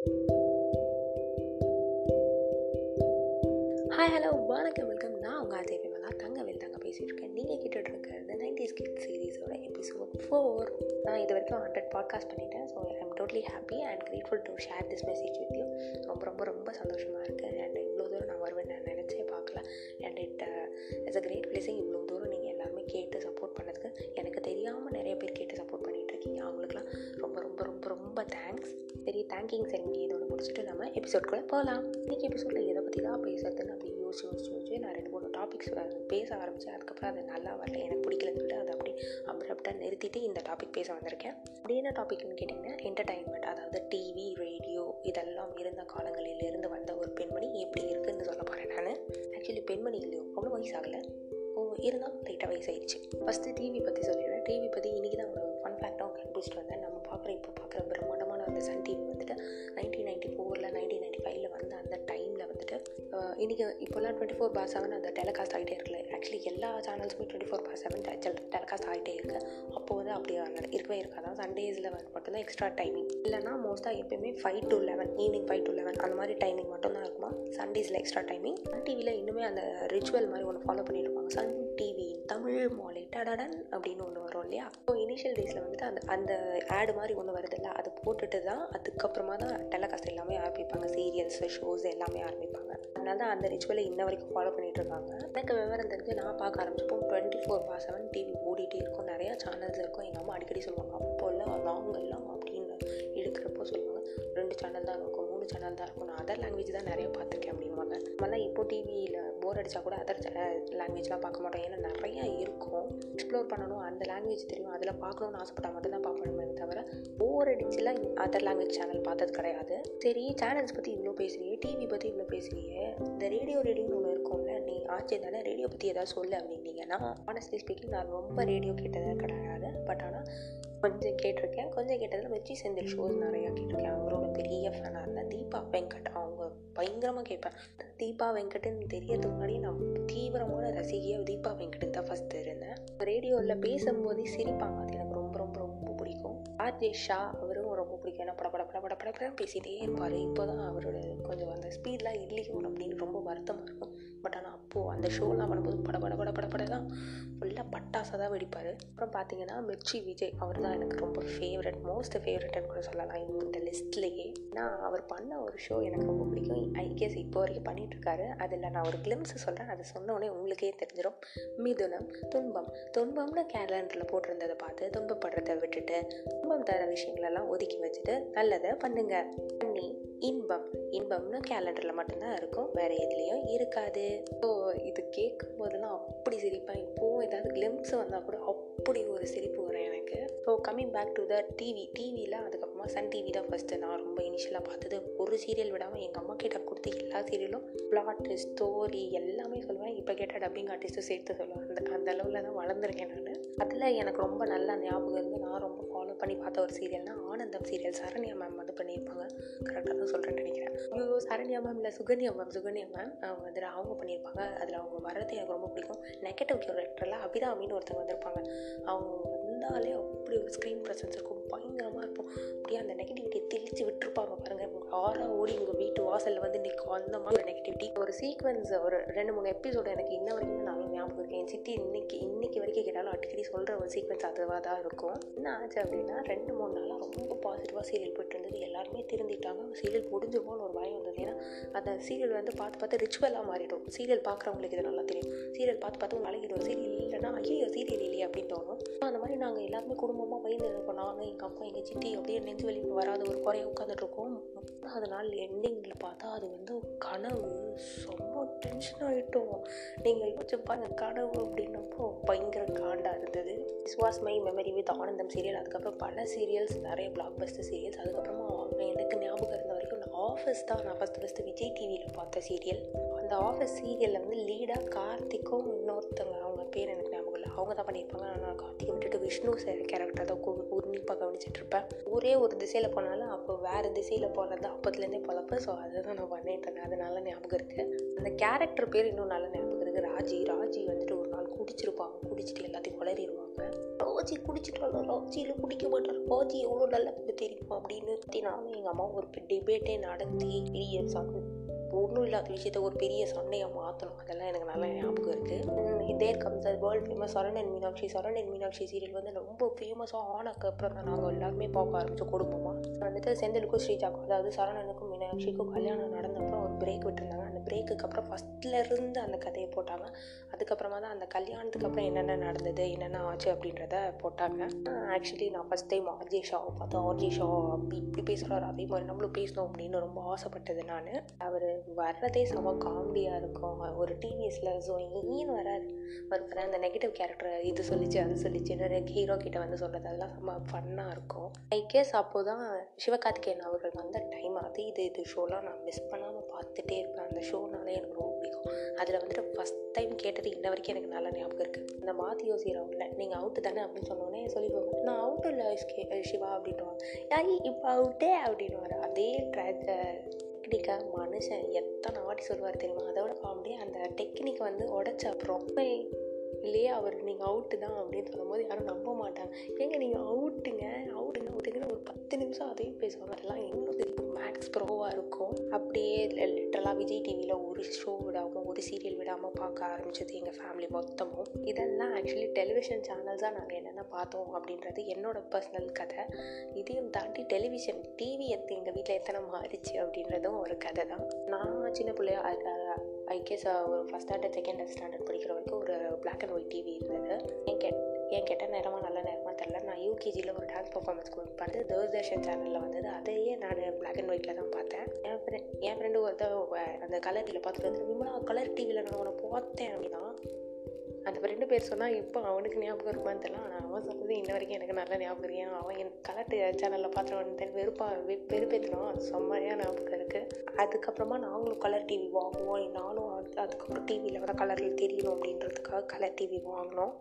Hi hello வணக்கம் welcome நான் உங்கள் அஜய் விமலா தங்கவேல் தாங்க பேசிகிட்டு இருக்கேன் நீங்கள் கேட்டுட்டு இருக்கிறது நைன்டிஸ் கிட் சீரீஸோட எபிசோட் ஃபோர் நான் இது வரைக்கும் ஹண்ட்ரட் பாட்காஸ்ட் பண்ணிட்டேன். So I am totally happy and grateful to share this message with you ரொம்ப ரொம்ப ரொம்ப சந்தோஷமாக இருக்குது அண்ட் இவ்வளோ தூரம் நான் வருவேன் நான் நினச்சே பார்க்கல. And it it's a great blessing இவ்வளோ தூரம் நீங்கள் எல்லாருமே கேட்டு சப்போர்ட் பண்ணதுக்கு எனக்கு எபிசோட்குள்ளே போகலாம். இன்றைக்கி எபிசோடில் எதை பற்றி தான் பேசுறதுன்னு அப்படி யோசிச்சு யோசிச்சு யோசிச்சு நான் ரெண்டு மூணு டாபிக்ஸ் பேச ஆரம்பித்தேன் அதுக்கப்புறம் அது நல்லா வரல. எனக்கு பிடிக்கலன்னு சொல்லிட்டு அதை அப்படி அப்ரப்டாக நிறுத்திட்டு இந்த டாபிக் பேச வந்திருக்கேன். அப்படி என்ன டாபிக்னு கேட்டிங்கன்னா என்டர்டைன்மெண்ட் அதாவது டிவி ரேடியோ இதெல்லாம் இருந்த காலங்களிலிருந்து வந்த ஒரு பெண்மணி எப்படி இருக்குன்னு சொல்ல போகிறேன் நான். ஆக்சுவலி பெண்மணி இல்லையோ அவ்வளோ வயசாகலை. ஓ இருந்தால் லைட்டாக வயசாயிடுச்சு ஃபஸ்ட்டு டிவி பற்றி சொல்லிடுறேன். டிவி பற்றி இன்றைக்கி தான் ஒரு ஃபன் ஃபேக்டாக கண்டுபிடிச்சிட்டு வந்தேன். நம்ம பார்க்குற இப்போ பார்க்குற பிரம்மாண்டமான அந்த சன் டிவி வந்துட்டு நைன்டீன் நைன்ட்டி ஃபோரில் நைன்டீன் நைன்ட்டி ஃபைவ்ல வந்து அந்த டைமில் வந்துட்டு இன்றைக்கி இப்போல்லாம் டுவெண்ட்டி ஃபோர் பார் செவன் அந்த டெலிகாஸ்ட் ஆகிட்டே இருக்குல்ல. ஆக்சுவலி எல்லா சேனல்ஸுமே twenty four bar seven telecast ஆகிட்டே இருக்குது அப்போ வந்து அப்படி இருக்கவே இருக்காதான் சண்டேஸில் வந்து மட்டும்தான் எக்ஸ்ட்ரா டைமிங் இல்லைனா மோஸ்ட்டாக எப்பயுமே five to eleven evening five to eleven அந்த மாதிரி டைமிங் மட்டும்தான் இருக்குமா? சண்டேஸில் எக்ஸ்ட்ரா டைமிங் சன் டிவியில் இன்னுமே அந்த ரிச்சுவல் மாதிரி ஒன்று ஃபாலோ பண்ணியிருப்பாங்க சன் டிவி தமிழ் மாலை டடடன் அப்படின்னு ஒன்று வரும் இல்லையா? ஸோ இனிஷியல் டேஸில் வந்துட்டு அந்த அந்த ஆடு மாதிரி ஒன்று வருதுல்ல அதை போட்டுட்டு தான் அதுக்கப்புறமா தான் டெலகாஸ்ட் எல்லாமே ஆரம்பிப்பாங்க சீரியல்ஸ் ஷோஸ் எல்லாமே ஆரம்பிப்பாங்க. அதனால தான் அந்த ரிச்சுவலை இன்ன வரைக்கும் ஃபாலோ பண்ணிட்டு இருக்காங்க. எனக்கு விவரம் தெரிஞ்சு நான் பார்க்க ஆரம்பிச்சப்போ twenty four bar seven TV ஓடிட்டே இருக்கும். நிறையா சேனல்ஸ் இருக்கும். எங்கள் அம்மா அடிக்கடி சொல்லுவாங்க அப்போல்லாம் லாங் எல்லாம் அப்படின்னு எடுக்கிறப்போ சொல்லுவாங்க. ரெண்டு சேனல் தான் இருக்கும் மூணு சேனல் தான் இருக்கும். நான் அதர் லாங்குவேஜ் தான் நிறைய பார்த்துருக்கேன் அப்படின்வாங்க நம்மளாம் இப்போ டிவியில் போர் அடித்தா கூட அதர் லாங்குவேஜ்லாம் பார்க்க மாட்டோம். ஏன்னா நிறையா இருக்கும். எக்ஸ்ப்ளோர் பண்ணணும். அந்த லாங்குவேஜ் தெரியும். அதில் பார்க்கணுன்னு ஆசைப்பட்டால் மட்டும்தான் பார்க்கணுமே தவிர போர் அடிச்சுலாம் அதர் லாங்குவேஜ் சேனல் பார்த்தது கிடையாது. சரி சேனல்ஸ் பற்றி இவ்வளோ பேசுறியே டிவி பற்றி இவ்வளோ பேசுறியே. இந்த ரேடியோ ரேடியோன்னு ஒன்று இருக்கும்ல நீ ஆச்சு தானே ரேடியோ பற்றி எதாவது சொல்லு அப்படின்னீங்கன்னா ஆனஸ்ட்லி ஸ்பீக்கிங் நான் ரொம்ப ரேடியோ கேட்டதாக கிடையாது. பட் ஆனால் கொஞ்சம் கேட்டிருக்கேன். கொஞ்சம் கேட்டதில் வெற்றி செந்தில் ஷோஸ் நிறையா கேட்டிருக்கேன். அவரோட பெரிய ஃபேனாக இருந்தேன் தீபா வெங்கட் அவங்க பயங்கரமாக கேட்பேன். தீபா வெங்கட்னு தெரியறதுக்கு முன்னாடி நான் தீவிரமான ரசிகையாக தீபா வெங்கட்டுக்கு தான் ஃபஸ்ட்டு இருந்தேன் ரேடியோவில் பேசும்போதே சிரிப்பாங்க. அது எனக்கு ரொம்ப ரொம்ப ரொம்ப பிடிக்கும். ஆர்ஜே ஷா அவர் பிடிக்கும். ஏன்னா பட பட பட பட பட பேசிகிட்டே இருப்பார். இப்போ தான் அவரோட கொஞ்சம் அந்த ஸ்பீட்லாம் இல்லையோ அப்படின்னு ரொம்ப வருத்தமாக இருக்கும். பட் ஆனால் அப்போது அந்த ஷோலாம் பண்ணும்போது பட பட பட பட படலாம் தான் ஃபுல்லாக பட்டாசாக தான் வெடிப்பார். அப்புறம் பார்த்தீங்கன்னா மிர்ச்சி விஜய் அவர் தான் எனக்கு ரொம்ப ஃபேவரட் மோஸ்ட் ஃபேவரட்னு கூட சொல்லலாம் இந்த லிஸ்ட்லேயே நான் அவர் பண்ண ஒரு ஷோ எனக்கு ரொம்ப பிடிக்கும். ஐ கேஸ் இப்போ வரைக்கும் பண்ணிகிட்ருக்காரு அதில் நான் ஒரு கிளிம்ஸ் சொல்கிறேன் அதை சொன்னோடனே உங்களுக்கே தெரிஞ்சிடும் மிதுனம் துன்பம். துன்பம்னு கேலண்டரில் போட்டிருந்ததை பார்த்து துன்பப்படுறதை விட்டுட்டு துன்பம் தர விஷயங்களெல்லாம் ஒதுக்கி வச்சுட்டு நல்லதை பண்ணுங்க. பண்ணி இன்பம். இன்பம்னு கேலண்டரில் மட்டும்தான் இருக்கும். வேறு எதுலேயும் இருக்காது. ஸோ இது கேட்கும் போதெல்லாம் அப்படி சிரிப்பேன். இப்போவும் ஏதாவது கிளிம்ஸ் வந்தால் கூட அப்படி ஒரு சிரிப்பு வரும் எனக்கு. So coming back to the TV டிவியில் அதுக்கப்புறம் அம்மா சன் டிவி தான் ஃபஸ்ட்டு நான் ரொம்ப இனிஷியலாக பார்த்தது. ஒரு சீரியல் விடாமல் எங்கள் அம்மா கிட்ட கொடுத்த எல்லா சீரியலும் பிளாட்டு ஸ்டோரி எல்லாமே சொல்லுவேன். இப்போ கேட்ட டப்பிங் ஆர்டிஸ்ட்டும் சேர்த்து சொல்லுவேன். அந்த அந்த அளவில் தான் வளர்ந்துருக்கேன் நான். அதில் எனக்கு ரொம்ப நல்லா ஞாபகம் இருந்து நான் ரொம்ப ஃபாலோ பண்ணி பார்த்த ஒரு சீரியல்னால் ஆனந்தம் சீரியல் சரண்யா மேம் வந்து பண்ணியிருப்பாங்க. கரெக்டாக தான் சொல்கிறேன்னு நினைக்கிறேன். ஐயோ சரண்யா மேம் இல்லை சுகன்யா மேம் சுகன்யா மேம் அதில் அவங்க பண்ணியிருப்பாங்க. அதில் அவங்க வர்றது எனக்கு ரொம்ப பிடிக்கும். நெகட்டிவ் கேரக்டரில் அபிராமின்னு ஒருத்தங்க வந்திருப்பாங்க. அவங்க வந்தாலே அப்படி ஒரு ஸ்க்ரீன் ப்ரெசன்ஸ் இருக்கும். பயங்கரமாக இருக்கும். அப்படியே அந்த நெகட்டிவிட்டியை தெளித்து விட்டுருப்பாங்க பாருங்கள் ஆறா ஓடி உங்கள் வீட்டு வாசலில் வந்து நிற்கும் அந்த மாதிரி ஒரு நெகட்டிவிட்டி ஒரு சீக்வன்ஸ் ஒரு ரெண்டு மூணு எபிசோடு எனக்கு இன்ன வரைக்கும் நான் ஞாபகம் இருக்கேன் என் சித்தி இன்னைக்கு இன்னைக்கு வரைக்கும் கேட்டாலும் அடிக்கடி சொல்கிற ஒரு சீக்வன்ஸ் அதுவாக தான் இருக்கும். என்ன ஆச்சு அப்படின்னா ரெண்டு மூணு நாளாக ரொம்ப பாசிட்டிவாக சீரியல் போயிட்டு இருந்தது. எல்லாருமே திருந்திட்டாங்க. சீரியல் முடிஞ்சிருமோன்னு ஒரு பயம் வந்தது. ஏன்னா அந்த சீரியல் வந்து பார்த்து பார்த்து ரிச்சுவலாக மாறிடும். சீரியல் பார்க்குறவங்களுக்கு இது நல்லா தெரியும். சீரியல் பார்த்து பார்த்து பழகிடும் சீரியல் இல்லைன்னா ஐயோ சீரியல் இல்லையே அப்படின்னு தோணும். அந்த மாதிரி நாங்கள் எல்லாருமே குடும்பமாக பயந்து இருக்கோம் நாங்கள் எங்கள் அப்பா எங்கள் சித்தி அப்படியே நெஞ்சு வலி வராத ஒரு குறைய உட்காந்துட்ருக்கோம் அதனால் மூணாவது நாள் எண்டிங்கில் பார்த்தா அது வந்து கனவு. ரொம்ப டென்ஷன் ஆகிட்டோம் நீங்கள் யோசிச்சு பாருங்க கனவு அப்படின்னப்போ பயங்கர காண்டாக இருந்தது. Is was my memory with Anandham serial அதுக்கப்புறம் பல சீரியல்ஸ் நிறைய பிளாக் பஸ்டர் சீரியல்ஸ் அதுக்கப்புறமா எனக்கு ஞாபகம் இருந்த வரைக்கும் நான் ஆஃபீஸ் தான் நான் ஃபஸ்ட்டு ஃபஸ்ட்டு விஜய் டிவியில் பார்த்த சீரியல் அந்த ஆஃபீஸ் சீரியலில் வந்து லீடாக கார்த்திக்கும் இன்னொருத்தவங்க அவங்க பேர் எனக்கு ஞாபகம் அவங்க தான் பண்ணியிருப்பாங்க. நான் கார்த்திகை விட்டுட்டு விஷ்ணு சார் கேரக்டர் தான் உன்னிப்பாக கவனிச்சிட்டு இருப்பேன் ஒரே ஒரு திசையில் போனாலும் அப்போ வேறு திசையில் போகிறது அப்போத்துலேருந்தே பழப்பு. ஸோ அதை தான் நான் பண்ணிட்டு இருந்தேன் அதனால ஞாபகம் இருக்குது அந்த கேரக்டர் பேர் இன்னும் நல்லா ஞாபகம் இருக்குது ராஜி. ராஜி வந்துட்டு ஒரு நாள் குடிச்சிருப்பாங்க. குடிச்சிட்டு எல்லாத்தையும் வளரிடுவாங்க ராஜி குடிச்சிட்டாலும் ராஜியில் குடிக்க மாட்டார் ராஜி எவ்வளோ நல்ல பொண்ணு தெரியுமா அப்படின்னு. நானும் எங்கள் அம்மாவும் ஒரு டிபேட்டே நடத்தி பெரிய ஆகும் ஒன்றும் இல்லாத விஷயத்த ஒரு பெரிய சண்டையாக மாற்றணும் அதெல்லாம் எனக்கு நல்லா ஞாபகம் இருக்குது தேர் கம்ஸ் அது world famous Saran and Meenakshi. Saran and Meenakshi serial வந்து ரொம்ப ஃபேமஸாக ஆனக்கு அப்புறம் தான் நாங்கள் எல்லாருமே பார்க்க ஆரம்பித்தோம் குடும்பமாக வந்துட்டு செந்திலுக்கும் ஸ்ரீஜாக்கும் அதாவது சரணனுக்கும் மீனாட்சிக்கும் கல்யாணம் நடந்தப்பறம் ஒரு பிரேக் விட்டுருந்தாங்க. அந்த பிரேக்குக்கு அப்புறம் ஃபஸ்ட்லேருந்து அந்த கதையை போட்டாங்க. அதுக்கப்புறமா தான் அந்த கல்யாணத்துக்கு அப்புறம் என்னென்ன நடந்தது என்னென்ன ஆச்சு அப்படின்றத போட்டாங்க. ஆக்சுவலி நான் ஃபஸ்ட் டைம் ஆர்ஜே ஷாவை பார்த்தோம் ஆர்ஜே ஷா அப்படி இப்படி பேசுகிறாரு அதே மாதிரி நம்மளும் பேசணும் அப்படின்னு ரொம்ப ஆசைப்பட்டது நான். அவர் வர்றதே செம காமெடியாக இருக்கும். ஒரு டிவிஎஸில் ஸோ ஏன்னு வராது வர அந்த நெகட்டிவ் கேரக்டர் இது சொல்லிச்சு அது சொல்லிச்சு ஹீரோ கிட்ட வந்து சொல்கிறது அதெல்லாம் செம்ம ஃபன்னாக இருக்கும். ஐ கேஸ் அப்போ தான் சிவகார்த்திகேயன் அவர்கள் வந்த டைம் அது இது இது ஷோலாம் நான் மிஸ் பண்ணாமல் பார்த்துட்டே இருப்பேன். அந்த ஷோனாலே எனக்கு ரொம்ப பிடிக்கும். அதில் வந்துட்டு ஃபஸ்ட் டைம் கேட்டது இன்ன வரைக்கும் எனக்கு நல்ல ஞாபகம் இருக்குது இந்த மாற்றி யோசிக்கிறவங்கள நீங்கள் அவுட்டு தானே அப்படின்னு சொன்னோன்னே சொல்லிடுவாங்க. நான் அவுட்டு இல்லை சிவா அப்படின்வாங்க யாய் இப்போ அவுட்டே அப்படின்னு அதே ட்ராக்டர் டெக்னிக்கை மனுஷன் எத்தனை வாட்டி சொல்லுவார் தெரியுமா? அதோட காமெடி அந்த டெக்னிக்கை வந்து உடச்ச அப்புறம் இல்லையே அவர் நீங்கள் அவுட்டு தான் அப்படின்னு சொல்லும்போது யாரும் நம்ப மாட்டாங்க. ஏங்க நீங்கள் அவுட்டுங்க அவுட்டுங்க அவுட்டுங்கன்னு ஒரு பத்து நிமிஷம் அதையும் பேசுவாங்க. அதெல்லாம் இன்னும் தெரியும் மேக்ஸ் ப்ரோவாக இருக்கும். அப்படியே லிட்டரலாக விஜய் டிவியில் ஒரு ஷோ விடாமல் ஒரு சீரியல் விடாமல் பார்க்க ஆரம்பிச்சது எங்கள் ஃபேமிலி மொத்தமும். இதெல்லாம் ஆக்சுவலி டெலிவிஷன் சேனல்ஸாக நாங்கள் என்னென்ன பார்த்தோம் அப்படின்றது என்னோடய பர்சனல் கதை. இதையும் தாண்டி டெலிவிஷன் டிவி எத்து எங்கள் வீட்டில் எத்தனை மாறிச்சு அப்படின்றதும் ஒரு கதை தான். நான் சின்ன பிள்ளையா ஐ கேஸ் ஒரு ஃபஸ்ட் ஸ்டாண்டர்ட் செகண்ட் ஸ்டாண்டர்ட் படிக்கிற வரைக்கும் ஒரு பிளாக் அண்ட் ஒயிட் டிவி இருந்தது. ஒரு டான்ஸ் பார்த்து தூர்தர்ஷன் சேனலில் வந்தது. அதையே நான் பிளாக் அண்ட் ஒயிட்டில் தான் பார்த்தேன். என் ஃப்ரெண்ட் என் ஃப்ரெண்டு ஒருத்தர் அந்த கலர் டிவியில் பார்த்துட்டு வந்து விமலா கலர் டிவியில் நான் அவனை பார்த்தேன் அப்படின்னா அந்த ரெண்டு பேர் சொன்னால் இப்போ அவனுக்கு ஞாபகம் இருப்பான்னு தெரியல. ஆனால் அவன் சொன்னது இன்ன வரைக்கும் எனக்கு நல்லா ஞாபகம் இருக்கேன் அவன் என் கலர் சேனலில் பார்த்துட்டு வெறுப்பா வெ அது செம்மையாக ஞாபகம் இருக்குது அதுக்கப்புறமா நாங்களும் கலர் டிவி வாங்குவோம். நானும் அதுக்கப்புறம் டிவியில் வர கலரில் தெரியணும் அப்படின்றதுக்காக கலர் டிவி வாங்கினோம்.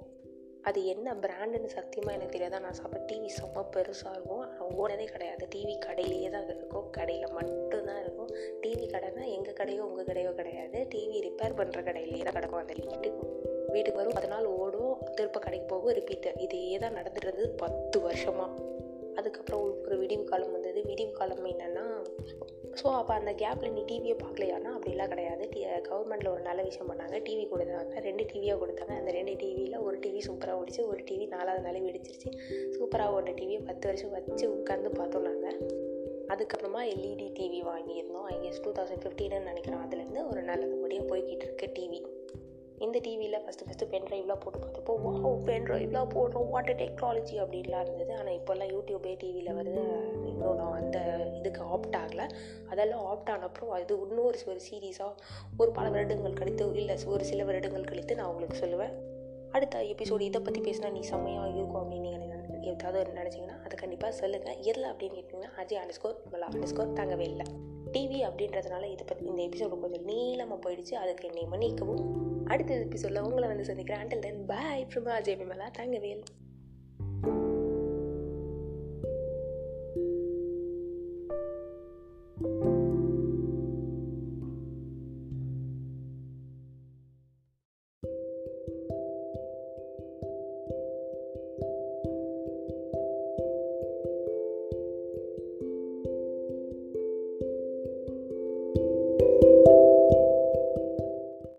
அது என்ன பிராண்டுன்னு சத்தியமாக எனக்கு தெரியாது. நான் சாப்பிட்ட டிவி செம்ம பெருசாக இருக்கும். ஆனால் கிடையாது. டிவி கடையிலேயே தான் இருக்கும். கடையில் மட்டும்தான் இருக்கும். டிவி கடைனா எங்கள் கடையோ உங்கள் கடையோ கிடையாது. டிவி ரிப்பேர் பண்ணுற கடையிலேயே தான் கிடக்கும். அந்த வீட்டுக்கு வீட்டுக்கு வரும். அதனால் ஓடும். திருப்ப கடைக்கு போகும். ரிப்பீட்டு இதே தான் நடந்துட்டு இருந்தது பத்து வருஷமாக அதுக்கப்புறம் ஒரு விடிவு காலம் வந்தது. விடிவு காலம் என்னென்னா ஸோ அப்போ அந்த கேப்பில் நீ டிவியை பார்க்கலையானா அப்படிலாம் கிடையாது. டி கவர்மெண்ட்டில் ஒரு நல்ல விஷயம் பண்ணாங்க. டிவி கொடுத்தாங்க. ரெண்டு டிவியாக கொடுத்தாங்க. அந்த ரெண்டு டிவியில் ஒரு டிவி சூப்பராக ஓடிச்சு ஒரு டிவி நாலாவது நாளே வெடிச்சிருச்சு. சூப்பராக ஓட்ட டிவியை பத்து வருஷம் வச்சு உட்காந்து பார்த்தோம் நாங்கள் அதுக்கப்புறமா எல்இடி டிவி வாங்கியிருந்தோம். ஐஎஸ் டூ தௌசண்ட் ஃபிஃப்டீன்னு நினைக்கிறோம் அதுலேருந்து ஒரு நல்லபடியாக போய்கிட்டு இருக்கு டிவி இந்த டிவியில் ஃபஸ்ட்டு ஃபஸ்ட்டு பென் ட்ரைவ்லாம் போட்டு பார்த்தப்போ வா பென் ட்ரைவ்லாம் போடுறோம். வாட்டர் டெக்னாலஜி அப்படின்லாம் இருந்தது. ஆனால் இப்போல்லாம் யூடியூபே டிவியில் வருது இன்னும் நான் அந்த இதுக்கு ஆப்ட் ஆகலை. அதெல்லாம் ஆப்ட் ஆனப்புறம் அது இன்னொரு ஒரு சீரீஸாக ஒரு பல வருடங்கள் கழித்து இல்லை ஒரு சில வருடங்கள் கழித்து நான் உங்களுக்கு சொல்லுவேன். அடுத்த எபிசோடு இதை பற்றி பேசினா நீ செம்மையாக இருக்கும் அப்படின்னு நீங்கள் ஏதாவது நினச்சிங்கன்னா அதை கண்டிப்பாக சொல்லுங்கள் எதில் அப்படின்னு கேட்டிங்கன்னா அஜய் அண்டர்ஸ்கோர் நம்மளா அண்டர்ஸ்கோர் தங்கவே இல்லை டிவி அப்படின்றதுனால இதை பற்றி இந்த எபிசோடு கொஞ்சம் நீளமாக போயிடுச்சு. அதுக்கு என்னை மன்னிக்கவும். அடுத்த எபிசோடில் உங்களை வந்து சந்திக்கிறேன். Until then bye from Ajay Mela Thangavel.